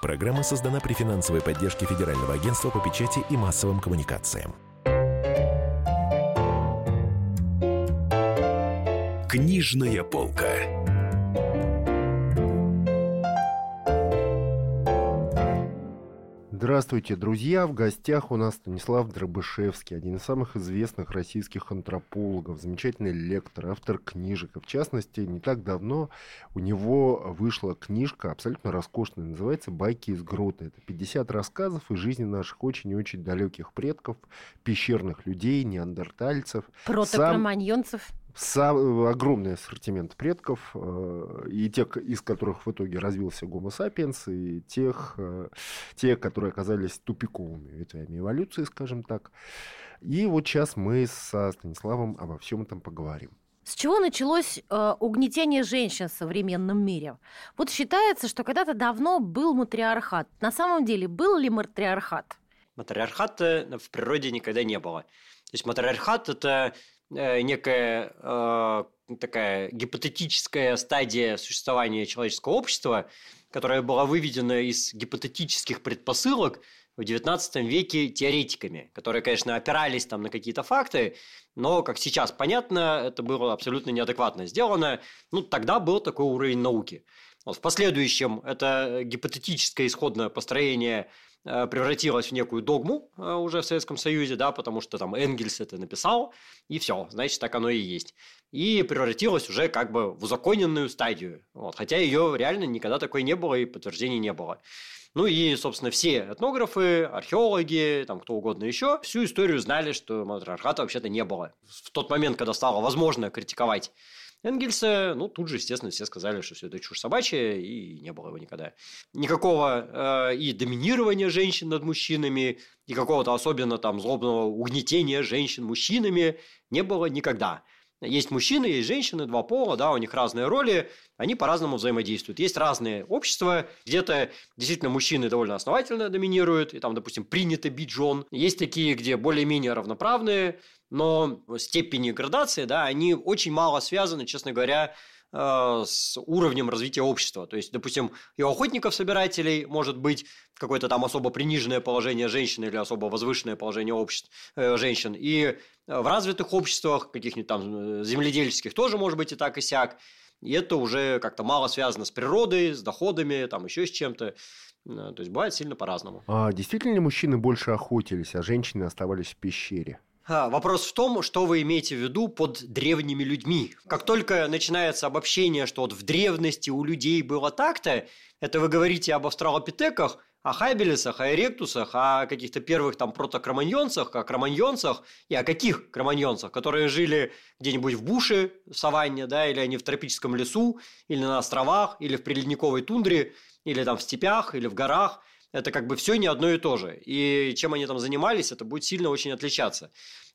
Программа создана при финансовой поддержке Федерального агентства по печати и массовым коммуникациям. Книжная полка. Здравствуйте, друзья! В гостях у нас Станислав Дробышевский, один из самых известных российских антропологов, замечательный лектор, автор книжек. в частности, не так давно у него вышла книжка абсолютно роскошная, называется «Байки из грота». Это 50 рассказов из жизни наших очень и очень далеких предков, пещерных людей, неандертальцев. Протокроманьонцев. Сам сам, огромный ассортимент предков, э, и тех, из которых в итоге развился Homo sapiens, и тех, э, те, которые оказались тупиковыми ветвями эволюции, скажем так. И вот сейчас мы со Станиславом обо всем этом поговорим. С чего началось э, угнетение женщин в современном мире? Вот считается, что когда-то давно был матриархат. На самом деле, был ли матриархат? Матриархата в природе никогда не было. То есть матриархат – это некая э, такая гипотетическая стадия существования человеческого общества, которая была выведена из гипотетических предпосылок в XIX веке теоретиками, которые, конечно, опирались там на какие-то факты, но, как сейчас понятно, это было абсолютно неадекватно сделано. Ну, тогда был такой уровень науки. Вот в последующем это гипотетическое исходное построение Э, превратилась в некую догму э, уже в Советском Союзе, да, потому что там Энгельс это написал, и все, значит, так оно и есть. И превратилась уже как бы в узаконенную стадию. Вот, хотя ее реально никогда такой не было и подтверждений не было. Ну и, собственно, все этнографы, археологи, там кто угодно еще, всю историю знали, что матриархата вообще-то не было. В тот момент, когда стало возможно критиковать Энгельса, ну, тут же, естественно, все сказали, что все это чушь собачья, и не было его никогда. Никакого э, и доминирования женщин над мужчинами, и какого-то особенно там злобного угнетения женщин мужчинами не было никогда. Есть мужчины, есть женщины, два пола, да, у них разные роли, они по-разному взаимодействуют. Есть разные общества, где-то действительно мужчины довольно основательно доминируют, и там, допустим, принято бить жен. Есть такие, где более-менее равноправные, но степени градации, да, они очень мало связаны, честно говоря, э, с уровнем развития общества. То есть, допустим, и у охотников-собирателей может быть какое-то там особо приниженное положение женщин или особо возвышенное положение обществ, э, женщин. И в развитых обществах, каких-нибудь там э, земледельческих, тоже может быть и так, и сяк. И это уже как-то мало связано с природой, с доходами, там еще с чем-то. То есть бывает сильно по-разному. А действительно ли мужчины больше охотились, а женщины оставались в пещере? А, вопрос в том, что вы имеете в виду под древними людьми. Как только начинается обобщение, что вот в древности у людей было так-то, это вы говорите об австралопитеках, о хайбелесах, о эректусах, о каких-то первых там протокроманьонцах, о кроманьонцах и о каких кроманьонцах, которые жили где-нибудь в буше, в саванне, да, или они в тропическом лесу, или на островах, или в приледниковой тундре, или там в степях, или в горах – это как бы все не одно и то же. И чем они там занимались, это будет сильно очень отличаться.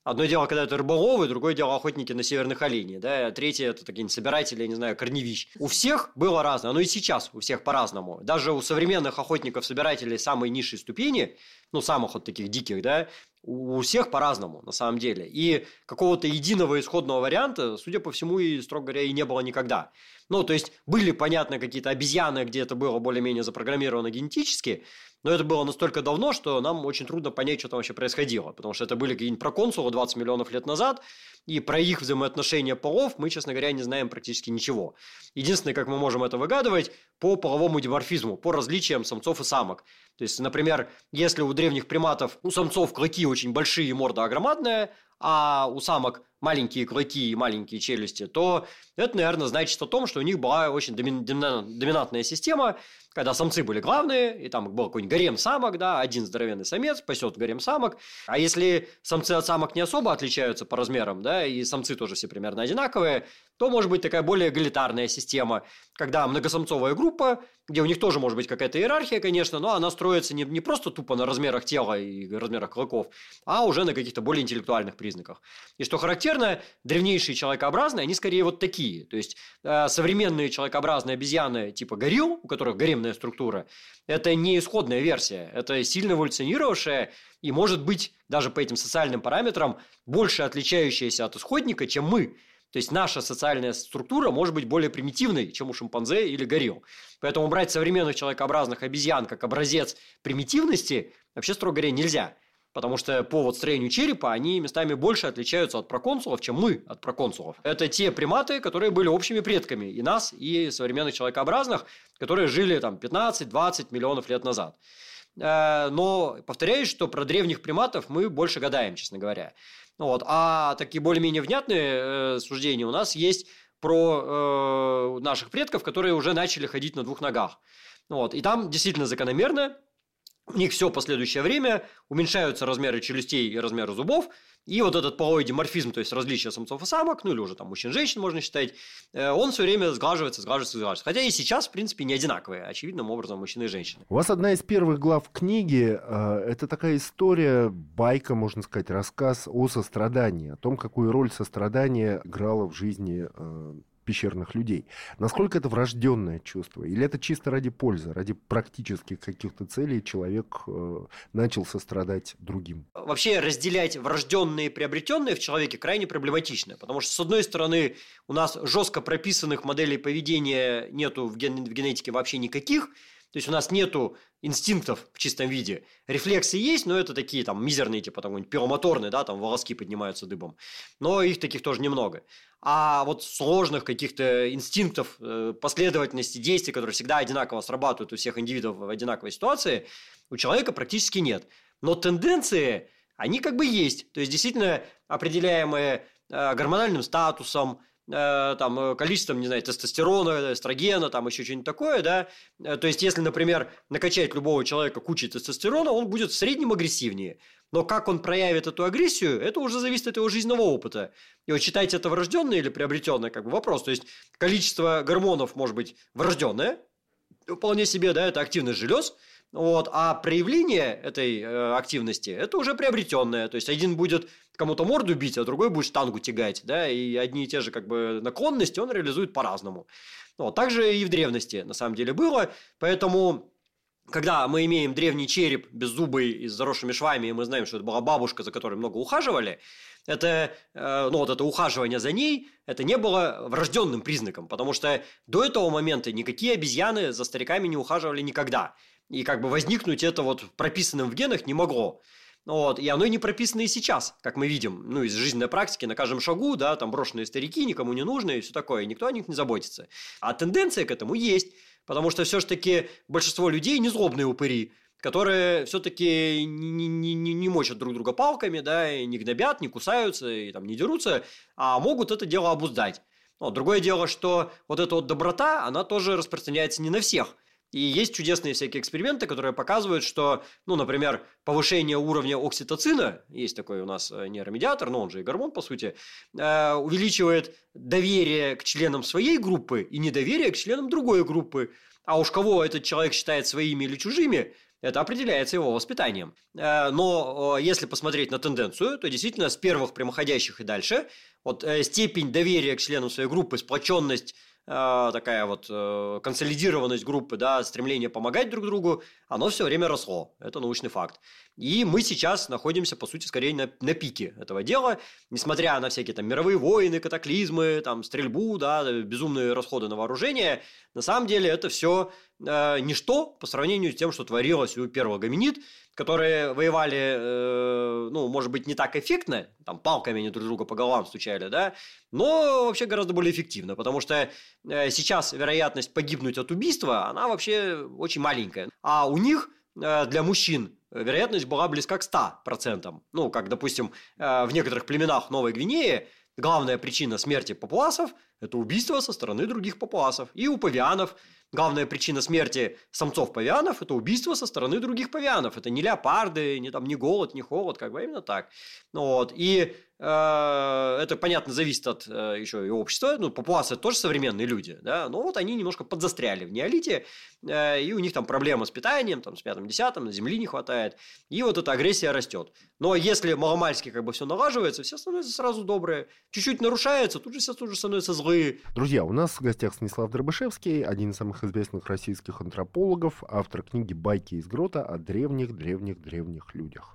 Одно дело, когда это рыболовы, другое дело охотники на северных оленей, да, а третье это такие собиратели, я не знаю, корневищ. У всех было разное, но и сейчас у всех по-разному. Даже у современных охотников-собирателей самой низшей ступени, ну, самых вот таких диких, да, у всех по-разному, на самом деле. И какого-то единого исходного варианта, судя по всему, и, строго говоря, и не было никогда. Ну, то есть, были, понятно, какие-то обезьяны, где это было более-менее запрограммировано генетически, но это было настолько давно, что нам очень трудно понять, что там вообще происходило. Потому что это были какие-нибудь проконсулы 20 миллионов лет назад, и про их взаимоотношения полов мы, честно говоря, не знаем практически ничего. Единственное, как мы можем это выгадывать, по половому диморфизму, по различиям самцов и самок. То есть, например, если у древних приматов у самцов клыки очень большие и морда огромадная, а у самок маленькие клыки и маленькие челюсти, то это, наверное, значит о том, что у них была очень доминантная система, когда самцы были главные, и там был какой-нибудь гарем самок, да, один здоровенный самец пасет гарем самок. А если самцы от самок не особо отличаются по размерам, да, и самцы тоже все примерно одинаковые, то может быть такая более эгалитарная система, когда многосамцовая группа, где у них тоже может быть какая-то иерархия, конечно, но она строится не, не просто тупо на размерах тела и размерах клыков, а уже на каких-то более интеллектуальных признаках. И что характерно, древнейшие человекообразные, они скорее вот такие. То есть, э, современные человекообразные обезьяны типа горилл, у которых гаремная структура, это не исходная версия, это сильно эволюционировавшая и, может быть, даже по этим социальным параметрам больше отличающаяся от исходника, чем мы. То есть наша социальная структура может быть более примитивной, чем у шимпанзе или горилл. Поэтому брать современных человекообразных обезьян как образец примитивности вообще, строго говоря, нельзя. Потому что по вот строению черепа они местами больше отличаются от проконсулов, чем мы от проконсулов. Это те приматы, которые были общими предками и нас, и современных человекообразных, которые жили там 15-20 миллионов лет назад. Э, но повторяюсь, что про древних приматов мы больше гадаем, честно говоря. Вот. А такие более-менее внятные э, суждения у нас есть про э, наших предков, которые уже начали ходить на двух ногах. Вот. И там действительно закономерно у них все последующее время уменьшаются размеры челюстей и размеры зубов, и вот этот половой диморфизм, то есть различие самцов и самок, ну или уже там мужчин-женщин можно считать, э, он все время сглаживается, сглаживается, сглаживается. Хотя и сейчас, в принципе, не одинаковые, очевидным образом, мужчины и женщины. У вас одна из первых глав книги э, – это такая история, байка, можно сказать, рассказ о сострадании, о том, какую роль сострадание играло в жизни э, пещерных людей. Насколько это врожденное чувство? Или это чисто ради пользы, ради практических каких-то целей человек э, начал сострадать другим? Вообще разделять врожденные и приобретенные в человеке крайне проблематично, потому что, с одной стороны, у нас жестко прописанных моделей поведения нету в, ген- в генетике вообще никаких, то есть у нас нету инстинктов в чистом виде. Рефлексы есть, но это такие там мизерные, типа там пиромоторные, да, там волоски поднимаются дыбом. Но их таких тоже немного. А вот сложных каких-то инстинктов, э, последовательности действий, которые всегда одинаково срабатывают у всех индивидов в одинаковой ситуации, у человека практически нет. Но тенденции, они как бы есть. То есть действительно определяемые э, гормональным статусом, там, э, количеством, не знаю, тестостерона, эстрогена, там еще что-нибудь такое, да. Э, то есть, если, например, накачать любого человека кучей тестостерона, он будет в среднем агрессивнее. Но как он проявит эту агрессию, это уже зависит от его жизненного опыта. И вот считайте это врожденное или приобретенное, как бы вопрос. То есть, количество гормонов может быть врожденное, вполне себе, да, это активность желез, вот, а проявление этой э, активности это уже приобретенное. То есть один будет кому-то морду бить, а другой будет штангу тягать, да, и одни и те же как бы наклонности он реализует по-разному. Вот, так же и в древности на самом деле было, поэтому когда мы имеем древний череп беззубый и с заросшими швами, и мы знаем, что это была бабушка, за которой много ухаживали, это, э, ну, вот это ухаживание за ней, это не было врожденным признаком, потому что до этого момента никакие обезьяны за стариками не ухаживали никогда. И как бы возникнуть это вот прописанным в генах не могло. Вот, и оно и не прописано и сейчас, как мы видим, ну, из жизненной практики, на каждом шагу, да, там брошенные старики, никому не нужны и все такое, и никто о них не заботится. А тенденция к этому есть, потому что все-таки большинство людей не злобные упыри, которые все-таки не, не, не, не мочат друг друга палками, да, и не гнобят, не кусаются, и там не дерутся, а могут это дело обуздать. Но другое дело, что вот эта вот доброта, она тоже распространяется не на всех – и есть чудесные всякие эксперименты, которые показывают, что, ну, например, повышение уровня окситоцина, есть такой у нас э, нейромедиатор, но он же и гормон, по сути, э, увеличивает доверие к членам своей группы и недоверие к членам другой группы. А уж кого этот человек считает своими или чужими, это определяется его воспитанием. Э, но если посмотреть на тенденцию, то действительно с первых прямоходящих и дальше, вот степень доверия к членам своей группы, сплоченность такая вот э, консолидированность группы, да, стремление помогать друг другу, оно все время росло. Это научный факт. И мы сейчас находимся, по сути, скорее на, на пике этого дела, несмотря на всякие там мировые войны, катаклизмы, там стрельбу, да, безумные расходы на вооружение, на самом деле это все э, ничто по сравнению с тем, что творилось у первого гоминид, которые воевали, э, ну, может быть, не так эффектно, там палками они друг друга по головам стучали, да, но вообще гораздо более эффективно, потому что э, сейчас вероятность погибнуть от убийства, она вообще очень маленькая. А у них э, для мужчин вероятность была близка к 100%. Ну, как, допустим, э, в некоторых племенах Новой Гвинеи главная причина смерти папуасов – это убийство со стороны других папуасов. И у павианов главная причина смерти самцов павианов – это убийство со стороны других павианов. Это не леопарды, не, там, не голод, не холод, как бы именно так. Вот. И это, понятно, зависит от э, еще и общества. Ну, папуасы тоже современные люди, да, но вот они немножко подзастряли в неолите, э, и у них там проблемы с питанием, там, с пятым-десятым, земли не хватает, и вот эта агрессия растет. Но если маломальски как бы все налаживается, все становятся сразу добрые. Чуть-чуть нарушается, тут же все тут же становятся злые. Друзья, у нас в гостях Станислав Дробышевский, один из самых известных российских антропологов, автор книги «Байки из грота» о древних-древних-древних людях.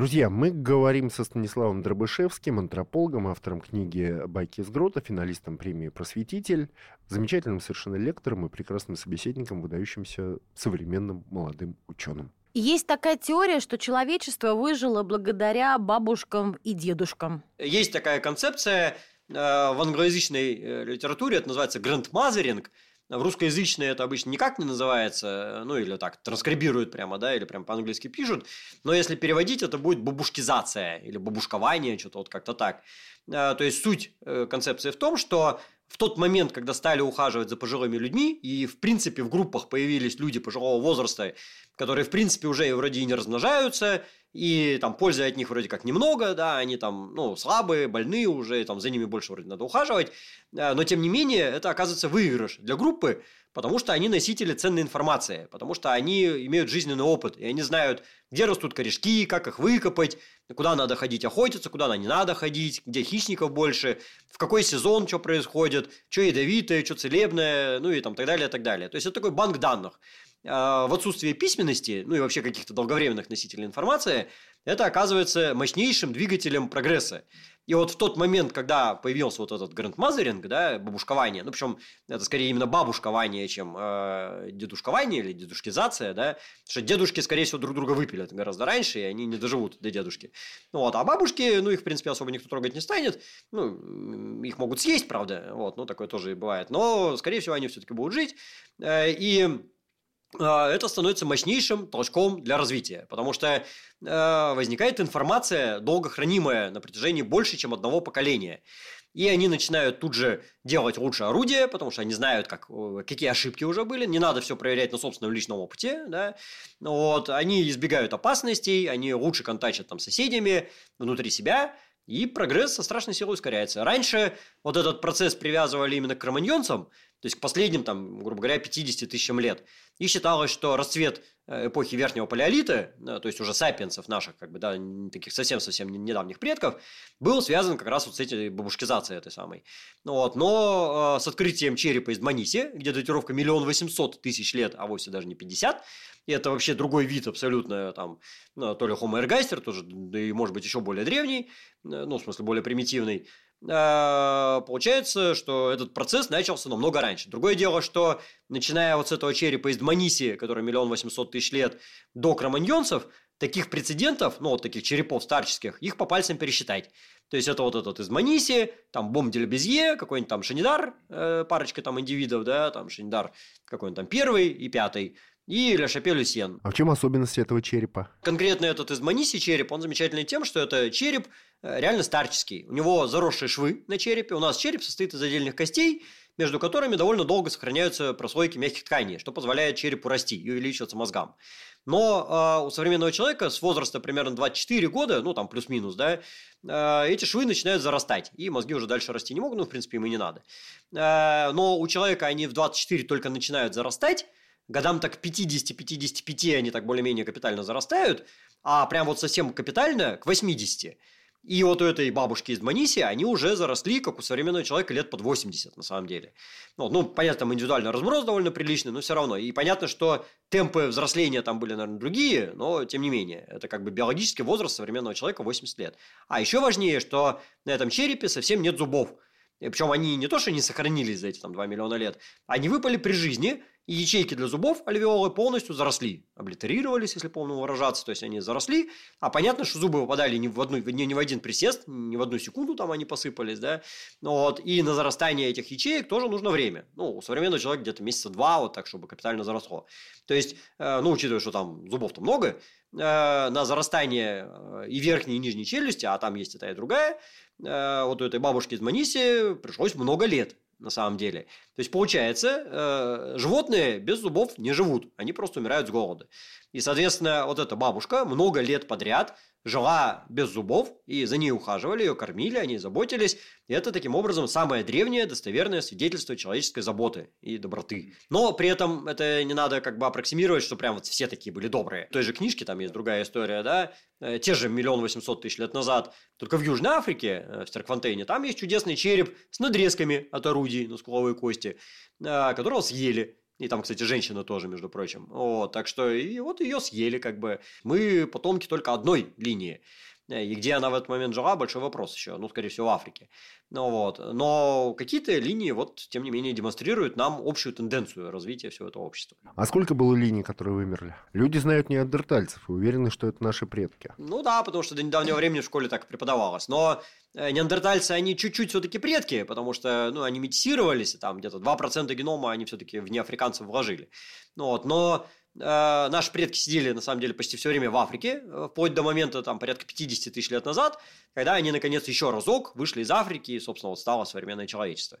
Друзья, мы говорим со Станиславом Дробышевским, антропологом, автором книги «Байки из грота», финалистом премии «Просветитель», замечательным совершенно лектором и прекрасным собеседником, выдающимся современным молодым ученым. Есть такая теория, что человечество выжило благодаря бабушкам и дедушкам. Есть такая концепция э, в англоязычной э, литературе, это называется грандмазеринг – в русскоязычной это обычно никак не называется, ну или так, транскрибируют прямо, да, или прям по-английски пишут. Но если переводить, это будет бабушкизация или бабушкование, что-то вот как-то так. А, то есть суть э, концепции в том, что в тот момент, когда стали ухаживать за пожилыми людьми, и, в принципе, в группах появились люди пожилого возраста, которые, в принципе, уже вроде и не размножаются, и там пользы от них вроде как немного, да, они там, ну, слабые, больные уже, там за ними больше вроде надо ухаживать, э, но тем не менее это оказывается выигрыш для группы, потому что они носители ценной информации, потому что они имеют жизненный опыт, и они знают, где растут корешки, как их выкопать, куда надо ходить охотиться, куда не надо ходить, где хищников больше, в какой сезон что происходит, что ядовитое, что целебное, ну и там так далее, так далее. То есть это такой банк данных. А, в отсутствие письменности, ну и вообще каких-то долговременных носителей информации, это оказывается мощнейшим двигателем прогресса. И вот в тот момент, когда появился вот этот грандмазеринг, да, бабушкование, ну, причем это скорее именно бабушкование, чем э, дедушкование или дедушкизация, да, что дедушки, скорее всего, друг друга выпилят гораздо раньше, и они не доживут до дедушки. Вот, а бабушки, ну, их, в принципе, особо никто трогать не станет, ну, их могут съесть, правда, вот, ну, такое тоже и бывает, но, скорее всего, они все-таки будут жить, э, и это становится мощнейшим толчком для развития, потому что э, возникает информация, долго хранимая на протяжении больше, чем одного поколения. И они начинают тут же делать лучшее орудие, потому что они знают, как, какие ошибки уже были. Не надо все проверять на собственном личном опыте. Да? Вот. Они избегают опасностей, они лучше контачат там, с соседями внутри себя. И прогресс со страшной силой ускоряется. Раньше вот этот процесс привязывали именно к кроманьонцам, то есть к последним, там, грубо говоря, 50 тысячам лет. И считалось, что расцвет э, эпохи Верхнего Палеолита, то есть уже сапиенсов наших, как бы, да, таких совсем-совсем недавних предков, был связан как раз вот с этой бабушкизацией этой самой. Ну вот. Но э, с открытием черепа из Дманиси, где датировка миллион восемьсот тысяч лет, а вовсе даже не 50, и это вообще другой вид абсолютно, там, то ли Homo ergaster, тоже, да и, может быть, еще более древний, э, ну, в смысле, более примитивный, получается, что этот процесс начался намного раньше. Другое дело, что начиная вот с этого черепа из Дманиси, который миллион восемьсот тысяч лет, до кроманьонцев, таких прецедентов, ну, вот таких черепов старческих, их по пальцам пересчитать. То есть, это вот этот из Маниси, там Бом Безье, какой-нибудь там Шанидар, э, парочка там индивидов, да, там Шанидар какой-нибудь там первый и пятый, и Ля Шапель Сен. А в чем особенность этого черепа? Конкретно этот из Маниси череп, он замечательный тем, что это череп э, реально старческий. У него заросшие швы на черепе. У нас череп состоит из отдельных костей, между которыми довольно долго сохраняются прослойки мягких тканей, что позволяет черепу расти и увеличиваться мозгам. Но э, у современного человека с возраста примерно 24 года, ну там плюс-минус, да, э, эти швы начинают зарастать, и мозги уже дальше расти не могут, ну в принципе им и не надо. Э, но у человека они в 24 только начинают зарастать, годам так 50-55 они так более-менее капитально зарастают, а прям вот совсем капитально к 80. И вот у этой бабушки из Дманиси они уже заросли, как у современного человека, лет под 80 на самом деле. Ну, ну понятно, там индивидуальный разброс довольно приличный, но все равно. И понятно, что темпы взросления там были, наверное, другие, но тем не менее. Это как бы биологический возраст современного человека 80 лет. А еще важнее, что на этом черепе совсем нет зубов. Причем они не то, что не сохранились за эти там 2 миллиона лет, они выпали при жизни, и ячейки для зубов альвеолы полностью заросли, облитерировались, если помню выражаться, то есть они заросли, а понятно, что зубы выпадали не в, одну, не, не в один присест, не в одну секунду там они посыпались, да, ну вот, и на зарастание этих ячеек тоже нужно время, ну, у современного человека где-то месяца два, вот так, чтобы капитально заросло, то есть, э, ну, учитывая, что там зубов-то много, э, на зарастание э, и верхней, и нижней челюсти, а там есть и та, и другая, вот у этой бабушки из Маниси пришлось много лет, на самом деле. То есть, получается, э, животные без зубов не живут, они просто умирают с голода. И, соответственно, вот эта бабушка много лет подряд жила без зубов, и за ней ухаживали, ее кормили, они заботились. И это, таким образом, самое древнее достоверное свидетельство человеческой заботы и доброты. Но при этом это не надо как бы аппроксимировать, что прям вот все такие были добрые. В той же книжке там есть другая история, да, э, те же миллион восемьсот тысяч лет назад, только в Южной Африке, э, в Стеркфонтейне, там есть чудесный череп с надрезками от орудий на скуловой кости, э, которого съели. И там, кстати, женщина тоже, между прочим. Вот, так что и вот ее съели как бы. Мы потомки только одной линии. И где она в этот момент жила, большой вопрос еще. Ну, скорее всего, в Африке. Ну, вот. Но какие-то линии, вот, тем не менее, демонстрируют нам общую тенденцию развития всего этого общества. А сколько было линий, которые вымерли? Люди знают неандертальцев и уверены, что это наши предки. Ну да, потому что до недавнего времени в школе так преподавалось. Но э, неандертальцы, они чуть-чуть все-таки предки, потому что, ну, они метисировались, там где-то 2% генома они все-таки в неафриканцев вложили. Ну, вот. Но Э, наши предки сидели, на самом деле, почти все время в Африке, э, вплоть до момента, там, порядка 50 тысяч лет назад, когда они, наконец, еще разок вышли из Африки, собственно, вот стало современное человечество.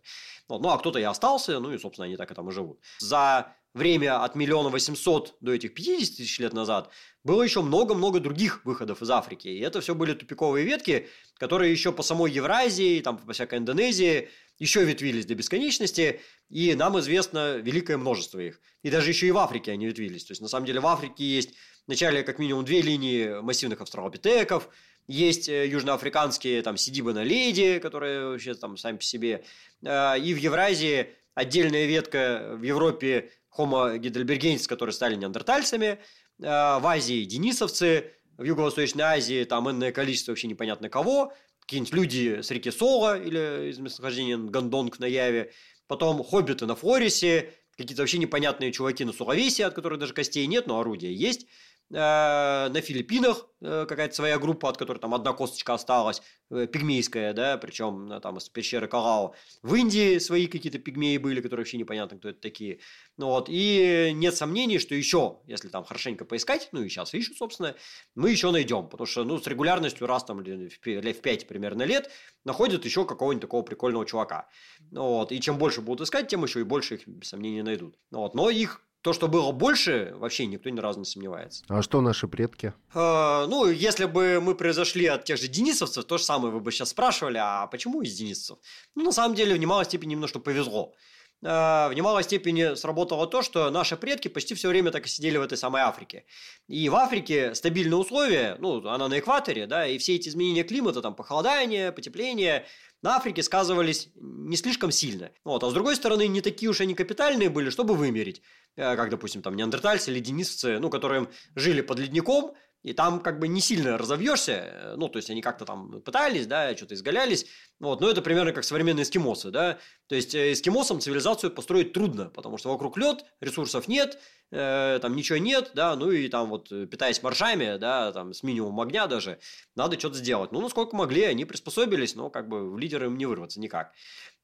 Вот. Ну, а кто-то и остался, ну, и, собственно, они так и там и живут. За время от миллиона восемьсот до этих 50 тысяч лет назад было еще много-много других выходов из Африки. И это все были тупиковые ветки, которые еще по самой Евразии, там, по всякой Индонезии, еще ветвились до бесконечности, и нам известно великое множество их. И даже еще и в Африке они ветвились. То есть, на самом деле, в Африке есть вначале как минимум две линии массивных австралопитеков, есть э, южноафриканские там сидибы на леди, которые вообще там сами по себе. А, и в Евразии отдельная ветка в Европе Homo heidelbergensis, которые стали неандертальцами, а, в Азии денисовцы, в Юго-Восточной Азии там энное количество вообще непонятно кого, какие-нибудь люди с реки Сола или из местонахождения Гандонг на Яве, потом хоббиты на Флорисе, какие-то вообще непонятные чуваки на Сулавесе, от которых даже костей нет, но орудия есть – Э, на Филиппинах э, какая-то своя группа, от которой там одна косточка осталась, э, пигмейская, да, причем там из пещеры Калао. В Индии свои какие-то пигмеи были, которые вообще непонятно, кто это такие. Ну вот, и нет сомнений, что еще, если там хорошенько поискать, ну и сейчас ищут, собственно, мы еще найдем, потому что, ну, с регулярностью раз там в 5 примерно лет находят еще какого-нибудь такого прикольного чувака. Ну вот, и чем больше будут искать, тем еще и больше их, без сомнения, найдут. Ну вот, но их то, что было больше, вообще никто ни разу не сомневается. А что наши предки? Э, ну, если бы мы произошли от тех же денисовцев, то же самое вы бы сейчас спрашивали, а почему из денисовцев? Ну, на самом деле, в немалой степени немножко повезло. Э, в немалой степени сработало то, что наши предки почти все время так и сидели в этой самой Африке. И в Африке стабильные условия, ну, она на экваторе, да, и все эти изменения климата, там, похолодание, потепление, на Африке сказывались не слишком сильно. Вот. А с другой стороны, не такие уж они капитальные были, чтобы вымереть. Э, как, допустим, там неандертальцы или денисовцы, ну, которые жили под ледником, и там как бы не сильно разовьешься, э, ну, то есть они как-то там пытались, да, что-то изгалялись, вот, но это примерно как современные эскимосы, да, то есть э, эскимосам цивилизацию построить трудно, потому что вокруг лед, ресурсов нет, э, там ничего нет, да, ну и там вот питаясь моржами, да, там с минимумом огня даже, надо что-то сделать. Ну, насколько могли, они приспособились, но как бы в лидеры им не вырваться никак.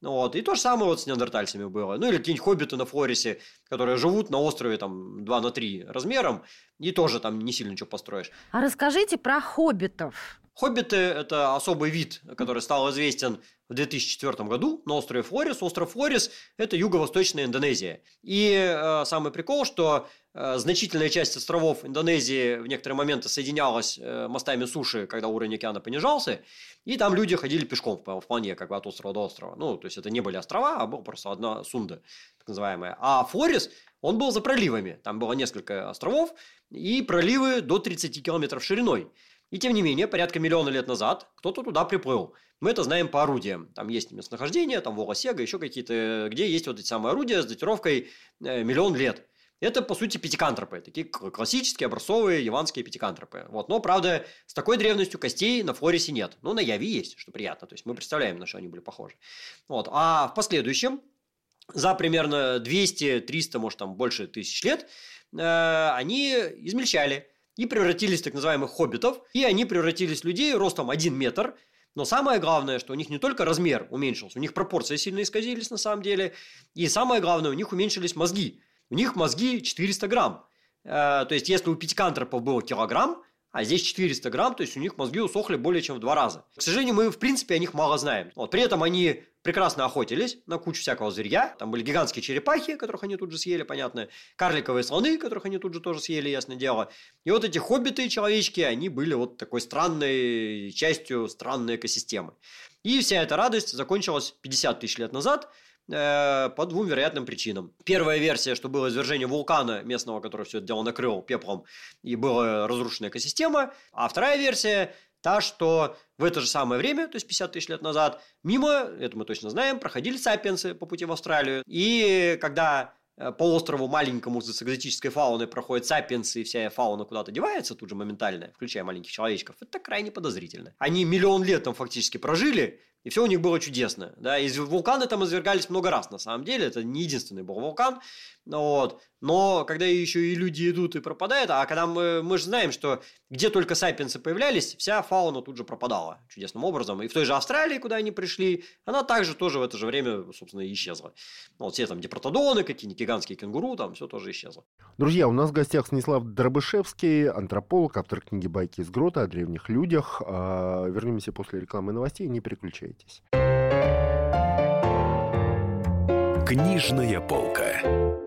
Вот. И то же самое вот с неандертальцами было. Ну или какие-нибудь хоббиты на Флорисе, которые живут на острове там 2 на 3 размером, и тоже там не сильно ничего построишь. А расскажите про хоббитов. Хоббиты – это особый вид, который стал известен в 2004 году на острове Флорис. Остров Флорис – это юго-восточная Индонезия. И э, самый прикол, что э, значительная часть островов Индонезии в некоторые моменты соединялась э, мостами суши, когда уровень океана понижался, и там люди ходили пешком вполне как бы от острова до острова. Ну, то есть это не были острова, а была просто одна сунда, так называемая. А Флорис, он был за проливами. Там было несколько островов, и проливы до 30 километров шириной. И тем не менее, порядка миллиона лет назад кто-то туда приплыл. Мы это знаем по орудиям. Там есть местонахождение, там Волосега, еще какие-то, где есть вот эти самые орудия с датировкой э, миллион лет. Это, по сути, пятикантропы. Такие классические, образцовые, яванские пятикантропы. Вот. Но, правда, с такой древностью костей на Флорисе нет. Но на Яве есть, что приятно. То есть, мы представляем, на что они были похожи. Вот. А в последующем, за примерно 200, 300, может, там больше тысяч лет, э, они измельчали и превратились в так называемых хоббитов, и они превратились в людей ростом 1 метр, но самое главное, что у них не только размер уменьшился, у них пропорции сильно исказились на самом деле, и самое главное, у них уменьшились мозги. У них мозги 400 грамм. Э, то есть, если у пятикантропов было килограмм, а здесь 400 грамм, то есть у них мозги усохли более чем в два раза. К сожалению, мы в принципе о них мало знаем. Вот, при этом они прекрасно охотились на кучу всякого зверья. Там были гигантские черепахи, которых они тут же съели, понятно. Карликовые слоны, которых они тут же тоже съели, ясное дело. И вот эти хоббиты, человечки, они были вот такой странной частью странной экосистемы. И вся эта радость закончилась 50 тысяч лет назад – Э, по двум вероятным причинам. Первая версия, что было извержение вулкана местного, который все это дело накрыл пеплом, и была разрушена экосистема. А вторая версия та, что в это же самое время, то есть 50 тысяч лет назад, мимо, это мы точно знаем, проходили сапиенсы по пути в Австралию. И когда э, по острову маленькому с экзотической фауной проходят сапиенсы, и вся фауна куда-то девается тут же моментально, включая маленьких человечков, это крайне подозрительно. Они миллион лет там фактически прожили, и все у них было чудесно. Да? Из вулканы там извергались много раз, на самом деле. Это не единственный был вулкан. Вот. Но когда еще и люди идут и пропадают, а когда мы, мы же знаем, что где только сапиенсы появлялись, вся фауна тут же пропадала чудесным образом. И в той же Австралии, куда они пришли, она также тоже в это же время, собственно, исчезла. Вот все там депротодоны, какие-нибудь гигантские кенгуру, там все тоже исчезло. Друзья, у нас в гостях Станислав Дробышевский, антрополог, автор книги «Байки из грота» о древних людях. А, вернемся после рекламы и новостей, не переключайтесь. Книжная полка.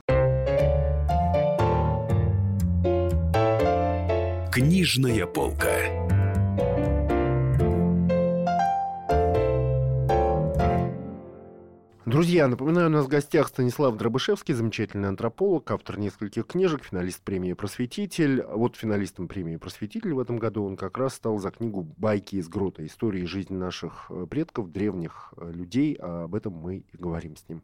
Книжная полка. Друзья, напоминаю, у нас в гостях Станислав Дробышевский, замечательный антрополог, автор нескольких книжек, финалист премии «Просветитель». Вот финалистом премии «Просветитель» в этом году он как раз стал за книгу «Байки из грота. Истории жизни наших э, предков, древних э, людей». А об этом мы и говорим с ним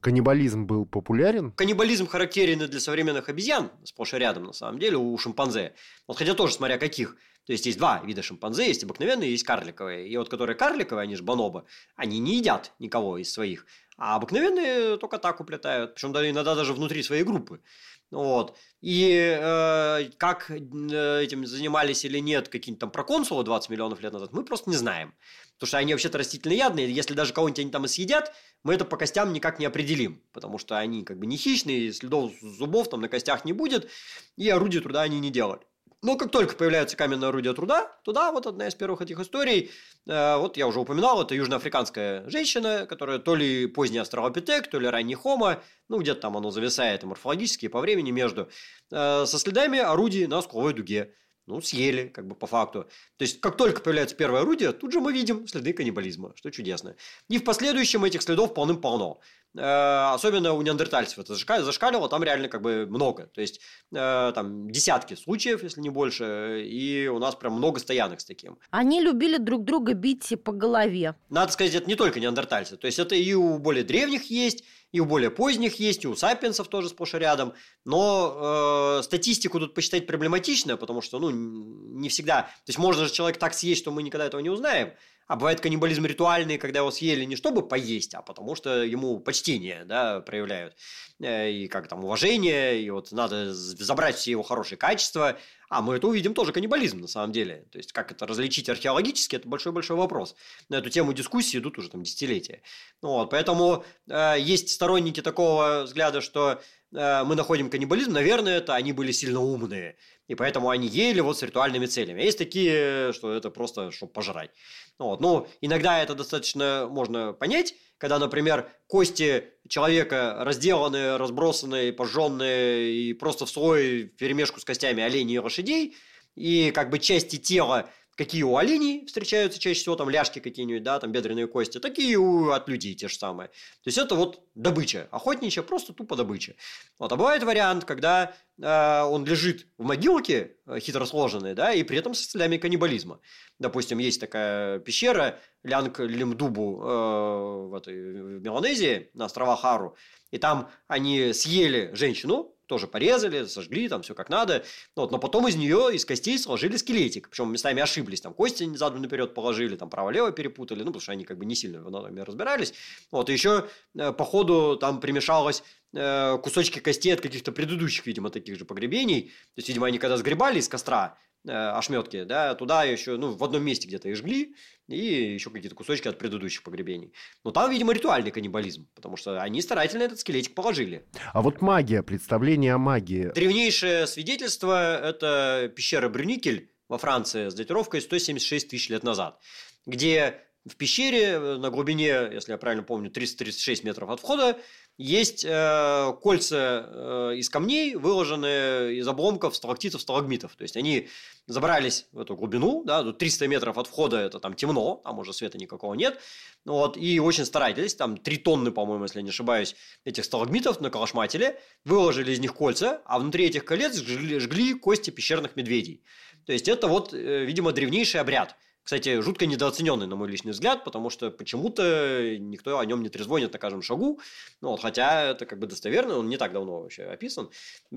каннибализм был популярен? Каннибализм характерен и для современных обезьян, сплошь и рядом, на самом деле, у шимпанзе. Вот хотя тоже смотря каких. То есть есть два вида шимпанзе, есть обыкновенные, есть карликовые. И вот которые карликовые, они же бонобо, они не едят никого из своих. А обыкновенные только так уплетают, причем иногда даже внутри своей группы. Вот. И э, как э, этим занимались или нет какие-нибудь там проконсулы 20 миллионов лет назад, мы просто не знаем. Потому что они вообще-то растительноядные, если даже кого-нибудь они там и съедят, мы это по костям никак не определим, потому что они как бы не хищные, следов зубов там на костях не будет, и орудия труда они не делали. Но как только появляются каменные орудия труда, туда вот одна из первых этих историй, э, вот я уже упоминал, это южноафриканская женщина, которая то ли поздний австралопитек, то ли ранний хомо, ну где-то там оно зависает и морфологически, и по времени между, э, со следами орудий на скуловой дуге ну, съели, как бы по факту. То есть, как только появляется первое орудие, тут же мы видим следы каннибализма, что чудесно. И в последующем этих следов полным-полно. Э, особенно у неандертальцев это зашкалило, там реально как бы много. То есть, э, там десятки случаев, если не больше, и у нас прям много стоянок с таким. Они любили друг друга бить по голове. Надо сказать, это не только неандертальцы. То есть, это и у более древних есть, и у более поздних есть, и у сапиенсов тоже сплошь и рядом. Но э, статистику тут посчитать проблематично, потому что, ну, не всегда... То есть, можно же человек так съесть, что мы никогда этого не узнаем. А бывает каннибализм ритуальный, когда его съели не чтобы поесть, а потому что ему почтение да, проявляют. Э, и как там уважение, и вот надо забрать все его хорошие качества. А мы это увидим тоже каннибализм на самом деле. То есть, как это различить археологически, это большой-большой вопрос. На эту тему дискуссии идут уже там десятилетия. Ну вот, поэтому э, есть сторонники такого взгляда, что э, мы находим каннибализм, наверное, это они были сильно умные. И поэтому они ели вот с ритуальными целями. А есть такие, что это просто, чтобы пожрать. Вот. Ну, иногда это достаточно можно понять, когда, например, кости человека разделаны, разбросаны, пожженные и просто в слой перемешку с костями оленей и лошадей, и как бы части тела какие у оленей встречаются чаще всего, там ляжки какие-нибудь, да, там бедренные кости, такие у от людей те же самые. То есть это вот добыча, охотничья, просто тупо добыча. Вот, а бывает вариант, когда э, он лежит в могилке э, хитро сложенной, да, и при этом с следами каннибализма. Допустим, есть такая пещера Лянг Лимдубу э, в, этой, в Меланезии, на островах Хару, и там они съели женщину, тоже порезали, сожгли, там все как надо. Вот, но потом из нее, из костей сложили скелетик. Причем местами ошиблись. Там кости задом наперед положили, там право-лево перепутали. Ну, потому что они как бы не сильно в анатомии разбирались. Вот, и еще э, по ходу там примешалось э, кусочки костей от каких-то предыдущих, видимо, таких же погребений. То есть, видимо, они когда сгребали из костра, ошметки, да, туда еще, ну, в одном месте где-то их жгли, и еще какие-то кусочки от предыдущих погребений. Но там, видимо, ритуальный каннибализм, потому что они старательно этот скелетик положили. А вот магия, представление о магии. Древнейшее свидетельство – это пещера Брюникель во Франции с датировкой 176 тысяч лет назад, где в пещере э, на глубине, если я правильно помню, 336 метров от входа, есть э, кольца э, из камней, выложенные из обломков сталактитов, сталагмитов. То есть они забрались в эту глубину, да, тут 300 метров от входа это там темно, там уже света никакого нет. Вот, и очень старались, там 3 тонны, по-моему, если я не ошибаюсь, этих сталагмитов на калашмателе, выложили из них кольца, а внутри этих колец жгли, жгли кости пещерных медведей. То есть это вот, э, видимо, древнейший обряд – кстати, жутко недооцененный, на мой личный взгляд, потому что почему-то никто о нем не трезвонит на каждом шагу. Ну, вот, хотя это как бы достоверно, он не так давно вообще описан,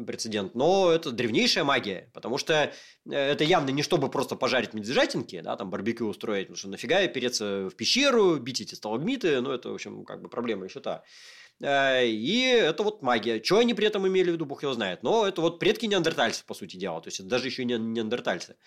прецедент. Но это древнейшая магия, потому что э, это явно не чтобы просто пожарить медвежатинки, да, там барбекю устроить, потому что нафига переться в пещеру, бить эти сталагмиты, ну, это, в общем, как бы проблема еще та. Э, и это вот магия. Что они при этом имели в виду, бог его знает. Но это вот предки неандертальцев, по сути дела. То есть, это даже еще не неандертальцы.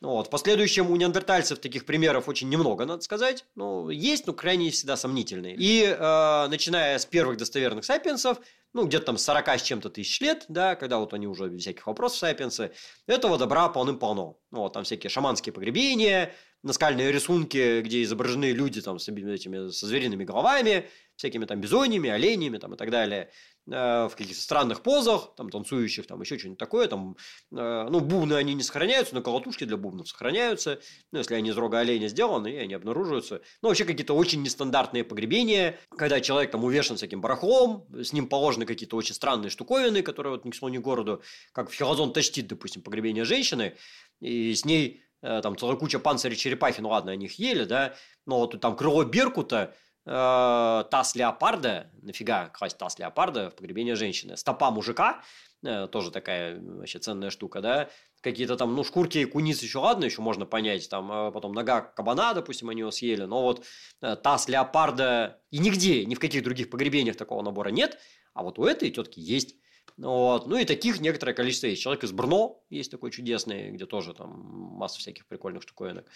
Ну вот. В последующем у неандертальцев таких примеров очень немного, надо сказать. Ну, есть, но крайне всегда сомнительные. И э, начиная с первых достоверных сапиенсов, ну, где-то там 40 с чем-то тысяч лет, да, когда вот они уже без всяких вопросов сапиенсы, этого добра полным-полно. Ну, вот там всякие шаманские погребения, наскальные рисунки, где изображены люди там с этими со звериными головами, всякими там бизониями, оленями там и так далее. Э, в каких-то странных позах, там, танцующих, там, еще что-нибудь такое, там, э, ну, бубны, они не сохраняются, но колотушки для бубнов сохраняются, ну, если они из рога оленя сделаны, и они обнаруживаются. Ну, вообще, какие-то очень нестандартные погребения, когда человек там увешан всяким барахлом, с ним положены какие-то очень странные штуковины, которые вот ни к слову, ни городу, как в Хилозон Таштит, допустим, погребение женщины, и с ней э, там целая куча панцирей черепахи, ну ладно, они их ели, да, но вот там крыло Беркута, э, таз леопарда, нафига класть таз леопарда в погребение женщины, стопа мужика, э, тоже такая вообще ценная штука, да, какие-то там, ну, шкурки куниц еще ладно, еще можно понять, там, а потом нога кабана, допустим, они его съели, но вот э, таз леопарда и нигде, ни в каких других погребениях такого набора нет, а вот у этой тетки есть. Вот. Ну и таких некоторое количество есть. Человек из Брно есть такой чудесный, где тоже там масса всяких прикольных штуковинок.